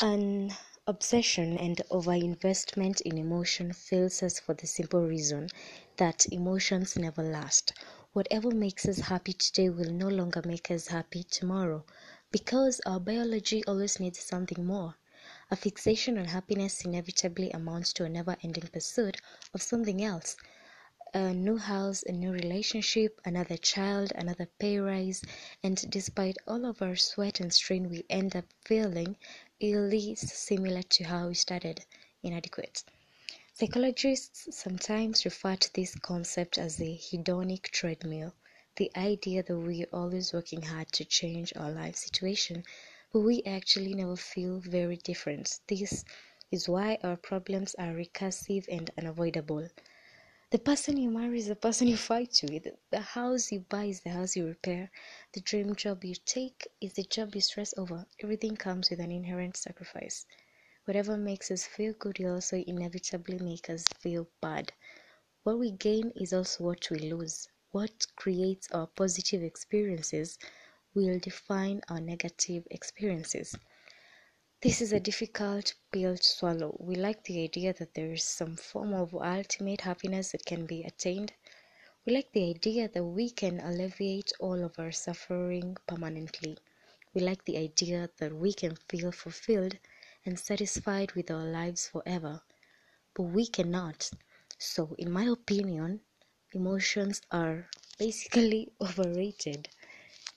An obsession and overinvestment in emotion fails us for the simple reason that emotions never last. Whatever makes us happy today will no longer make us happy tomorrow because our biology always needs something more. A fixation on happiness inevitably amounts to a never ending pursuit of something else a new house, a new relationship, another child, another pay rise, and despite all of our sweat and strain, we end up feeling eerily similar to how we started inadequate. Psychologists sometimes refer to this concept as the hedonic treadmill, the idea that we are always working hard to change our life situation, but we actually never feel very different. This is why our problems are recursive and unavoidable. The person you marry is the person you fight with. The house you buy is the house you repair. The dream job you take is the job you stress over. Everything comes with an inherent sacrifice. Whatever makes us feel good will also inevitably make us feel bad. What we gain is also what we lose. What creates our positive experiences will define our negative experiences. This is a difficult pill to swallow. We like the idea that there is some form of ultimate happiness that can be attained. We like the idea that we can alleviate all of our suffering permanently. We like the idea that we can feel fulfilled and satisfied with our lives forever. But we cannot. So, in my opinion, emotions are basically overrated.